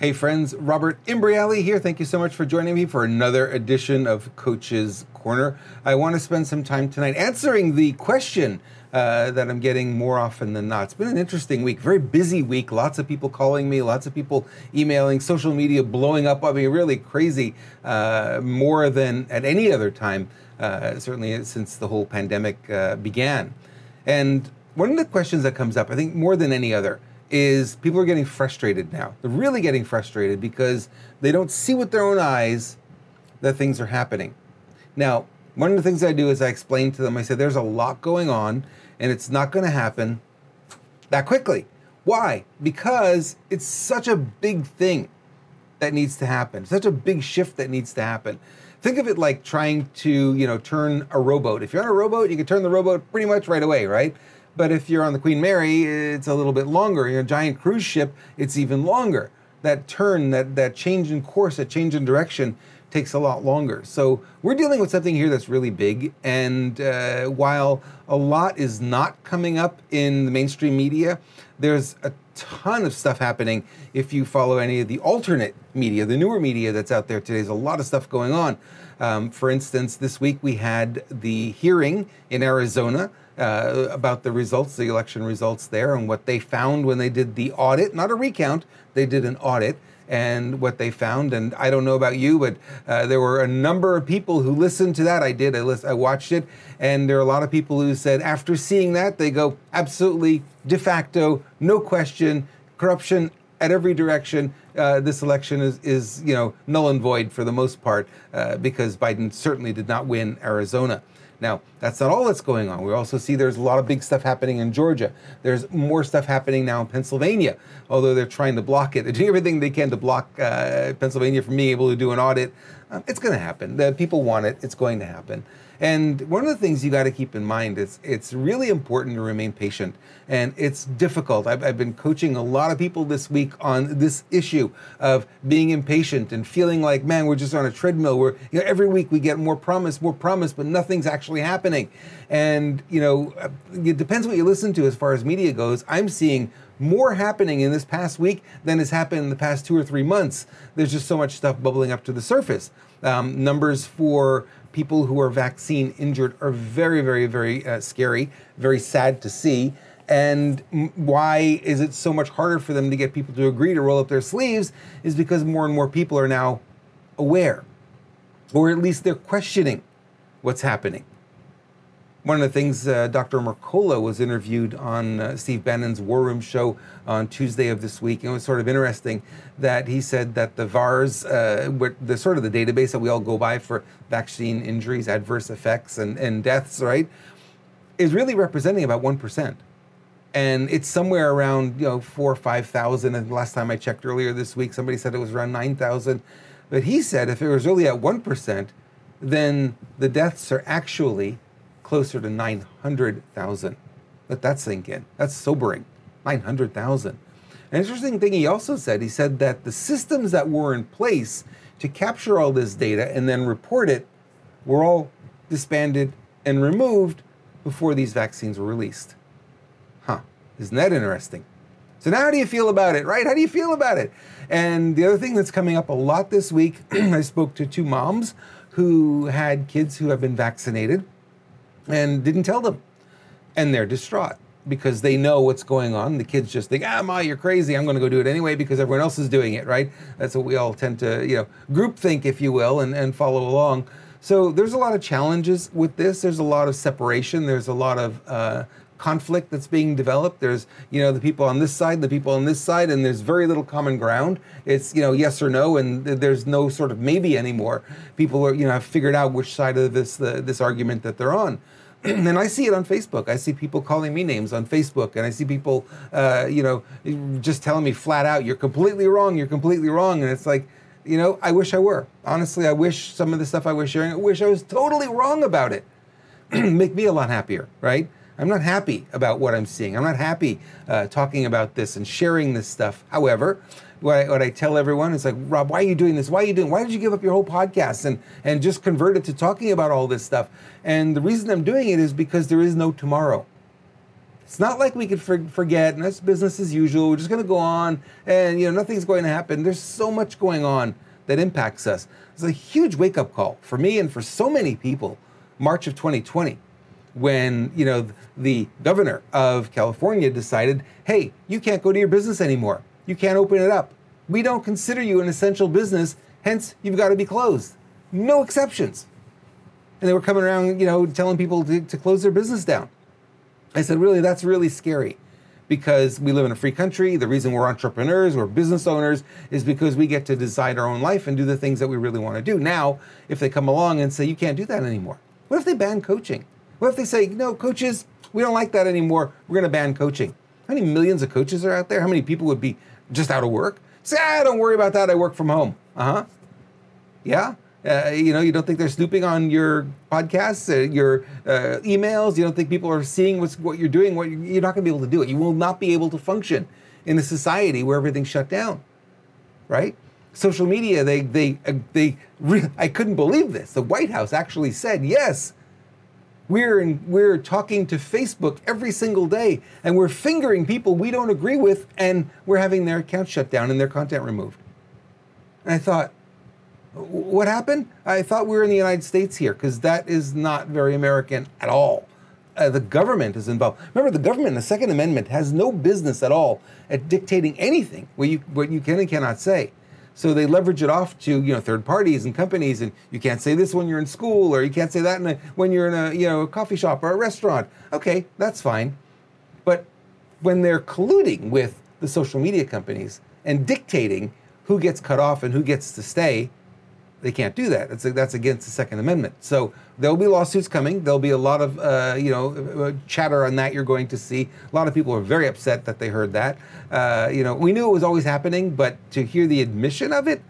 Hey, friends, Robert Imbriale here. Thank you so much for joining me for another edition of Coach's Corner. I want to spend some time tonight answering the question uh, that I'm getting more often than not. It's been an interesting week, very busy week. Lots of people calling me, lots of people emailing, social media blowing up. I mean, really crazy, uh, more than at any other time, uh, certainly since the whole pandemic uh, began. And one of the questions that comes up, I think more than any other, is people are getting frustrated now. They're really getting frustrated because they don't see with their own eyes that things are happening. Now, one of the things I do is I explain to them, I say, there's a lot going on and it's not going to happen that quickly. Why? Because it's such a big thing that needs to happen, such a big shift that needs to happen. Think of it like trying to, you know, turn a rowboat. If you're on a rowboat, you can turn the rowboat pretty much right away, right? But if you're on the Queen Mary, it's a little bit longer. You're a giant cruise ship, it's even longer. That turn, that, that change in course, that change in direction takes a lot longer. So we're dealing with something here that's really big. And uh, while a lot is not coming up in the mainstream media, there's a ton of stuff happening if you follow any of the alternate media, the newer media that's out there today. There's a lot of stuff going on. Um, for instance, this week we had the hearing in Arizona uh, about the results, the election results there, and what they found when they did the audit, not a recount, they did an audit and what they found. And I don't know about you, but uh, there were a number of people who listened to that. I did. I, list, I watched it, and there are a lot of people who said after seeing that, they go absolutely de facto, no question, corruption at every direction. Uh, this election is, is, you know, null and void for the most part uh, because Biden certainly did not win Arizona. Now, that's not all that's going on. We also see there's a lot of big stuff happening in Georgia. There's more stuff happening now in Pennsylvania, although they're trying to block it. They're doing everything they can to block uh, Pennsylvania from being able to do an audit. Um, it's going to happen. The people want it. It's going to happen. And one of the things you got to keep in mind is it's really important to remain patient. And it's difficult. I've, I've, been coaching a lot of people this week on this issue of being impatient and feeling like, man, we're just on a treadmill where you know, every week we get more promise, more promise, but nothing's actually happening. And, you know, it depends what you listen to as far as media goes. I'm seeing more happening in this past week than has happened in the past two or three months. There's just so much stuff bubbling up to the surface. Um, numbers for people who are vaccine injured are very, very, very uh, scary, very sad to see. And why is it so much harder for them to get people to agree to roll up their sleeves? Is because more and more people are now aware, or at least they're questioning what's happening. One of the things uh, Dr. Mercola was interviewed on uh, Steve Bannon's War Room show on Tuesday of this week. And it was sort of interesting that he said that the VAERS, uh, the sort of the database that we all go by for vaccine injuries, adverse effects, and, and deaths, right, is really representing about 1%. And it's somewhere around, you know, four or 5,000. And last time I checked earlier this week, somebody said it was around 9,000. But he said if it was really at 1%, then the deaths are actually closer to 900,000. Let that sink in. That's sobering. 900,000. An interesting thing he also said, he said that the systems that were in place to capture all this data and then report it were all disbanded and removed before these vaccines were released. Huh, isn't that interesting? So now how do you feel about it, right? How do you feel about it? And the other thing that's coming up a lot this week, I spoke to two moms who had kids who have been vaccinated and didn't tell them. And they're distraught because they know what's going on. The kids just think, ah, Ma, you're crazy. I'm going to go do it anyway because everyone else is doing it, right? That's what we all tend to, you know, group think, if you will, and, and follow along. So there's a lot of challenges with this. There's a lot of separation. There's a lot of uh, conflict that's being developed. There's, you know, the people on this side, the people on this side, and there's very little common ground. It's, you know, yes or no, and there's no sort of maybe anymore. People are, you know, have figured out which side of this this argument that they're on. and I see it on Facebook. I see people calling me names on Facebook, and I see people, uh, you know, just telling me flat out, "You're completely wrong. You're completely wrong." And it's like, you know, I wish I were. Honestly, I wish some of the stuff I was sharing, I wish I was totally wrong about it. Make me a lot happier, right? I'm not happy about what I'm seeing. I'm not happy uh, talking about this and sharing this stuff. However, what I, what I tell everyone is like, Rob, why are you doing this? Why are you doing? Why did you give up your whole podcast and and just convert it to talking about all this stuff? And the reason I'm doing it is because there is no tomorrow. It's not like we could for- forget and that's business as usual. We're just going to go on and you know nothing's going to happen. There's so much going on that impacts us. It's a huge wake up call for me and for so many people. March of 2020 when you know the governor of California decided, "Hey, you can't go to your business anymore. You can't open it up. We don't consider you an essential business, hence you've got to be closed. No exceptions." And they were coming around, you know, telling people to, to close their business down. I said, "Really, that's really scary." Because we live in a free country. The reason we're entrepreneurs, we're business owners, is because we get to decide our own life and do the things that we really want to do. Now, if they come along and say, you can't do that anymore, what if they ban coaching? What if they say, no, coaches, we don't like that anymore. We're going to ban coaching. How many millions of coaches are out there? How many people would be just out of work? Say, ah, don't worry about that. I work from home. Uh huh. Yeah. Uh, you know, you don't think they're snooping on your podcasts, uh, your uh, emails. You don't think people are seeing what's, what you're doing. What you're, you're not going to be able to do it. You will not be able to function in a society where everything's shut down, right? Social media. They they uh, they. Re- I couldn't believe this. The White House actually said yes we're, in, we're talking to Facebook every single day and we're fingering people we don't agree with and we're having their accounts shut down and their content removed. And I thought, what happened? I thought we were in the United States here because that is not very American at all. Uh, the government is involved. Remember, the government, the Second Amendment, has no business at all at dictating anything what you, what you can and cannot say. So they leverage it off to you know third parties and companies, and you can't say this when you're in school, or you can't say that a, when you're in a you know a coffee shop or a restaurant. Okay, that's fine, but when they're colluding with the social media companies and dictating who gets cut off and who gets to stay, they can't do that. That's, that's against the Second Amendment. So there'll be lawsuits coming. There'll be a lot of uh, you know uh, chatter on that. You're going to see a lot of people are very upset that they heard that. Uh, you know, we knew it was always happening, but to hear the admission of it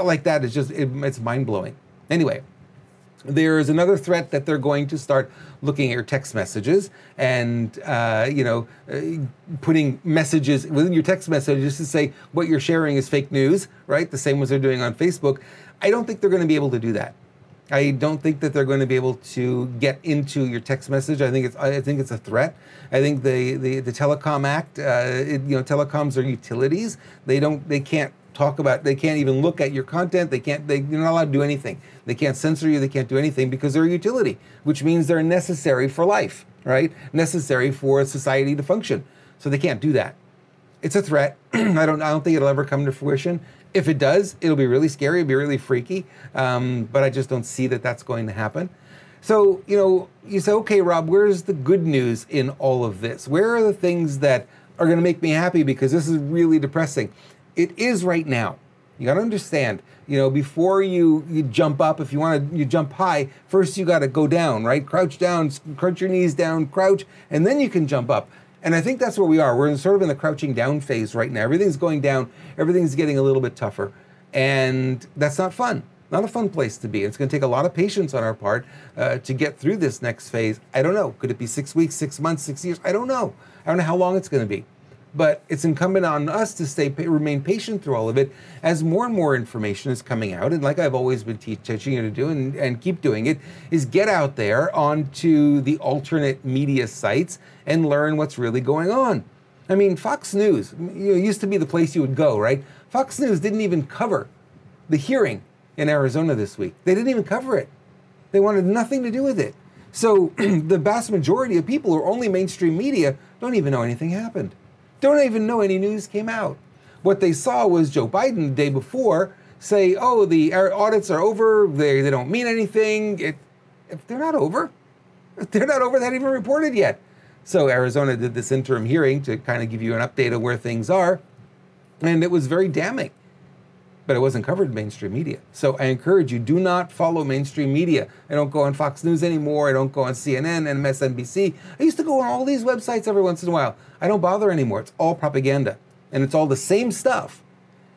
like that is just it, it's mind blowing. Anyway, there is another threat that they're going to start looking at your text messages and uh, you know uh, putting messages within your text messages to say what you're sharing is fake news right the same as they're doing on facebook I don't think they're going to be able to do that. I don't think that they're going to be able to get into your text message. I think it's I think it's a threat. I think the the, the Telecom Act, uh, it, you know, telecoms are utilities. They don't they can't talk about they can't even look at your content. They can't they, they're not allowed to do anything. They can't censor you. They can't do anything because they're a utility, which means they're necessary for life, right? Necessary for society to function. So they can't do that. It's a threat. I don't I don't think it'll ever come to fruition. If it does, it'll be really scary, it'll be really freaky. Um, but I just don't see that that's going to happen. So, you know, you say, okay, Rob, where's the good news in all of this? Where are the things that are going to make me happy because this is really depressing? It is right now. You got to understand, you know, before you, you jump up, if you want to you jump high, first you got to go down, right? Crouch down, crunch your knees down, crouch, and then you can jump up. And I think that's where we are. We're in sort of in the crouching down phase right now. Everything's going down, everything's getting a little bit tougher. And that's not fun. Not a fun place to be. It's going to take a lot of patience on our part uh, to get through this next phase. I don't know. Could it be six weeks, six months, six years? I don't know. I don't know how long it's going to be. But it's incumbent on us to stay, remain patient through all of it as more and more information is coming out. And like I've always been te- teaching you to do and, and keep doing it, is get out there onto the alternate media sites and learn what's really going on. I mean, Fox News you know, used to be the place you would go, right? Fox News didn't even cover the hearing in Arizona this week. They didn't even cover it. They wanted nothing to do with it. So the vast majority of people who are only mainstream media don't even know anything happened don't even know any news came out. What they saw was Joe Biden the day before say, oh, the audits are over, they, they don't mean anything. It, if they're not over, they're not over, they haven't even reported yet. So Arizona did this interim hearing to kind of give you an update of where things are, and it was very damning. But it wasn't covered in mainstream media. So I encourage you, do not follow mainstream media. I don't go on Fox News anymore. I don't go on CNN and MSNBC. I used to go on all these websites every once in a while. I don't bother anymore. It's all propaganda. And it's all the same stuff.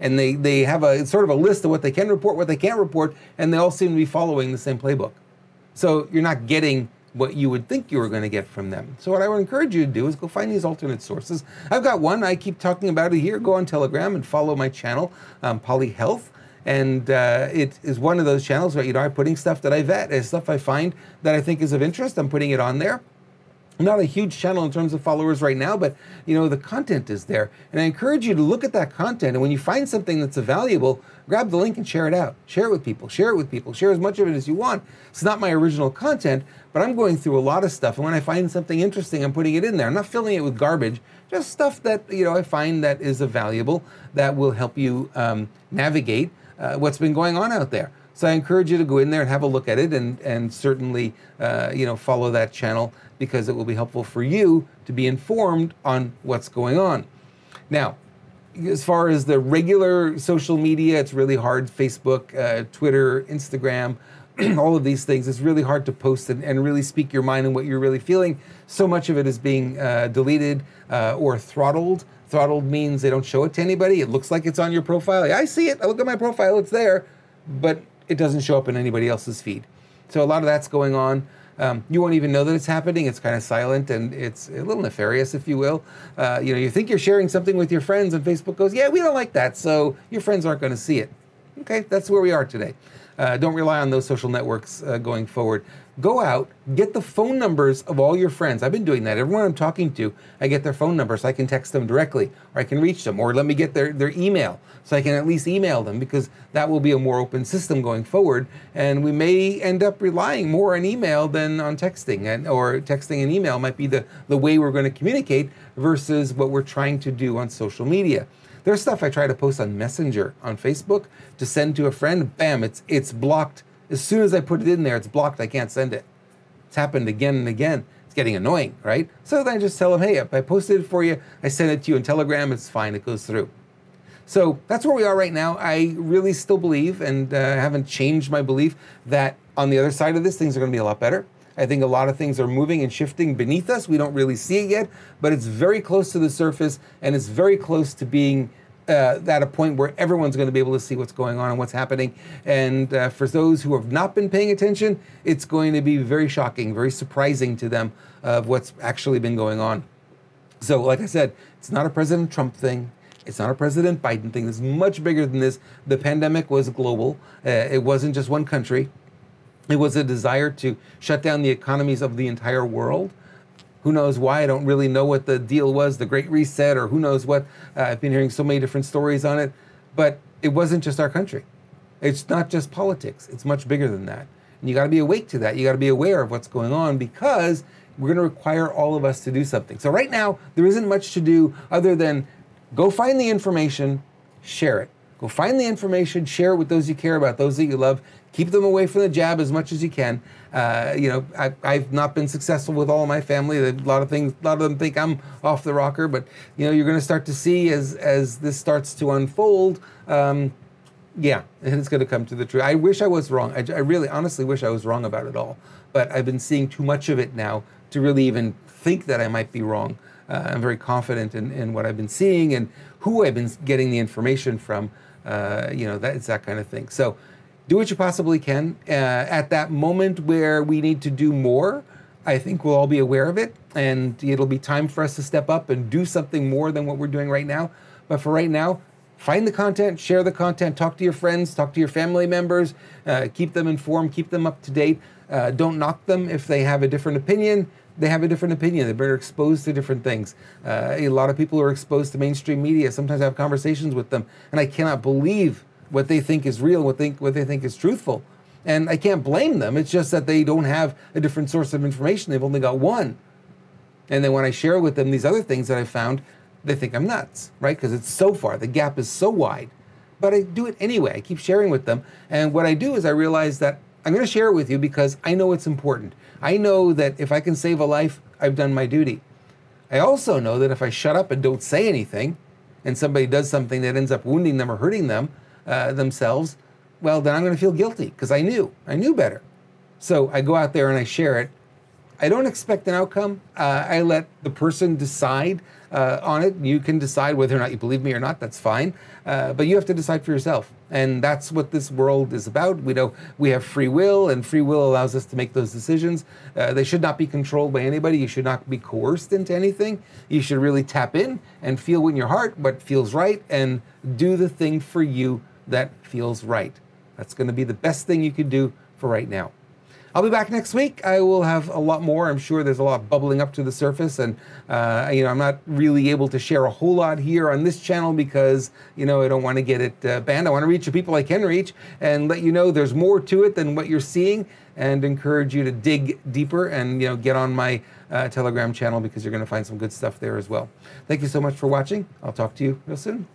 And they, they have a sort of a list of what they can report, what they can't report, and they all seem to be following the same playbook. So you're not getting what you would think you were going to get from them. So what I would encourage you to do is go find these alternate sources. I've got one. I keep talking about it here. Go on Telegram and follow my channel, um, Poly Health. And uh, it is one of those channels where you know I'm putting stuff that I vet, stuff I find that I think is of interest. I'm putting it on there. Not a huge channel in terms of followers right now, but you know the content is there, and I encourage you to look at that content. And when you find something that's valuable, grab the link and share it out. Share it with people. Share it with people. Share as much of it as you want. It's not my original content, but I'm going through a lot of stuff, and when I find something interesting, I'm putting it in there. I'm not filling it with garbage. Just stuff that you know I find that is valuable that will help you um, navigate uh, what's been going on out there. So I encourage you to go in there and have a look at it, and and certainly uh, you know follow that channel because it will be helpful for you to be informed on what's going on. Now, as far as the regular social media, it's really hard. Facebook, uh, Twitter, Instagram, all of these things. It's really hard to post and, and, really speak your mind and what you're really feeling. So much of it is being uh, deleted uh, or throttled. Throttled means they don't show it to anybody. It looks like it's on your profile. I see it. I look at my profile. It's there, but it doesn't show up in anybody else's feed. So a lot of that's going on. Um, you won't even know that it's happening. It's kind of silent and it's a little nefarious, if you will. Uh, you know, you think you're sharing something with your friends, and Facebook goes, "Yeah, we don't like that," so your friends aren't going to see it. Okay, that's where we are today. Uh, don't rely on those social networks uh, going forward. Go out, get the phone numbers of all your friends. I've been doing that. Everyone I'm talking to, I get their phone number so I can text them directly, or I can reach them, or let me get their, their email so I can at least email them because that will be a more open system going forward. And we may end up relying more on email than on texting, and or texting and email might be the, the way we're going to communicate versus what we're trying to do on social media. There's stuff I try to post on Messenger on Facebook to send to a friend. Bam, it's it's blocked. As soon as I put it in there, it's blocked. I can't send it. It's happened again and again. It's getting annoying, right? So then I just tell them, hey, I posted it for you. I sent it to you in Telegram. It's fine. It goes through. So that's where we are right now. I really still believe, and uh, haven't changed my belief, that on the other side of this, things are going to be a lot better. I think a lot of things are moving and shifting beneath us. We don't really see it yet, but it's very close to the surface and it's very close to being uh, at a point where everyone's going to be able to see what's going on and what's happening. And uh, for those who have not been paying attention, it's going to be very shocking, very surprising to them of what's actually been going on. So, like I said, it's not a President Trump thing. It's not a President Biden thing. It's much bigger than this. The pandemic was global. Uh, it wasn't just one country. It was a desire to shut down the economies of the entire world. Who knows why? I don't really know what the deal was, the Great Reset, or who knows what. Uh, I've been hearing so many different stories on it. But it wasn't just our country. It's not just politics, it's much bigger than that. And you got to be awake to that. You got to be aware of what's going on because we're going to require all of us to do something. So, right now, there isn't much to do other than go find the information, share it. Go find the information, share it with those you care about, those that you love. Keep them away from the jab as much as you can. Uh, you know, I, have not been successful with all my family. A lot of things, a lot of them think I'm off the rocker, but you know, you're going to start to see as as this starts to unfold. Um, yeah, and it's going to come to the truth. I wish I was wrong. I, I really, honestly, wish I was wrong about it all. But I've been seeing too much of it now to really even think that I might be wrong. Uh, I'm very confident in, in what I've been seeing and who I've been getting the information from. Uh, you know, that it's that kind of thing. So do what you possibly can. Uh, at that moment where we need to do more, I think we'll all be aware of it, and it'll be time for us to step up and do something more than what we're doing right now. But for right now, find the content, share the content, talk to your friends, talk to your family members, uh, keep them informed, keep them up to date. Uh, don't knock them if they have a different opinion. They have a different opinion. They're been exposed to different things. Uh, a lot of people are exposed to mainstream media. Sometimes I have conversations with them, and I cannot believe what they think is real, what think what they think is truthful. And I can't blame them. It's just that they don't have a different source of information. They've only got one. And then when I share with them these other things that I found, they think I'm nuts, right? Because it's so far, the gap is so wide. But I do it anyway. I keep sharing with them. And what I do is I realize that I'm going to share it with you because I know it's important. I know that if I can save a life, I've done my duty. I also know that if I shut up and don't say anything, and somebody does something that ends up wounding them or hurting them, uh, themselves, well, then I'm going to feel guilty because I knew. I knew better. So I go out there and I share it. I don't expect an outcome. Uh, I let the person decide uh, on it. You can decide whether or not you believe me or not. That's fine. Uh, but you have to decide for yourself. And that's what this world is about. We know we have free will, and free will allows us to make those decisions. Uh, they should not be controlled by anybody. You should not be coerced into anything. You should really tap in and feel in your heart what feels right and do the thing for you that feels right. That's going to be the best thing you can do for right now. I'll be back next week. I will have a lot more. I'm sure there's a lot bubbling up to the surface, and uh, you know I'm not really able to share a whole lot here on this channel because you know I don't want to get it uh, banned. I want to reach the people I can reach and let you know there's more to it than what you're seeing, and encourage you to dig deeper and you know get on my uh, Telegram channel because you're going to find some good stuff there as well. Thank you so much for watching. I'll talk to you real soon.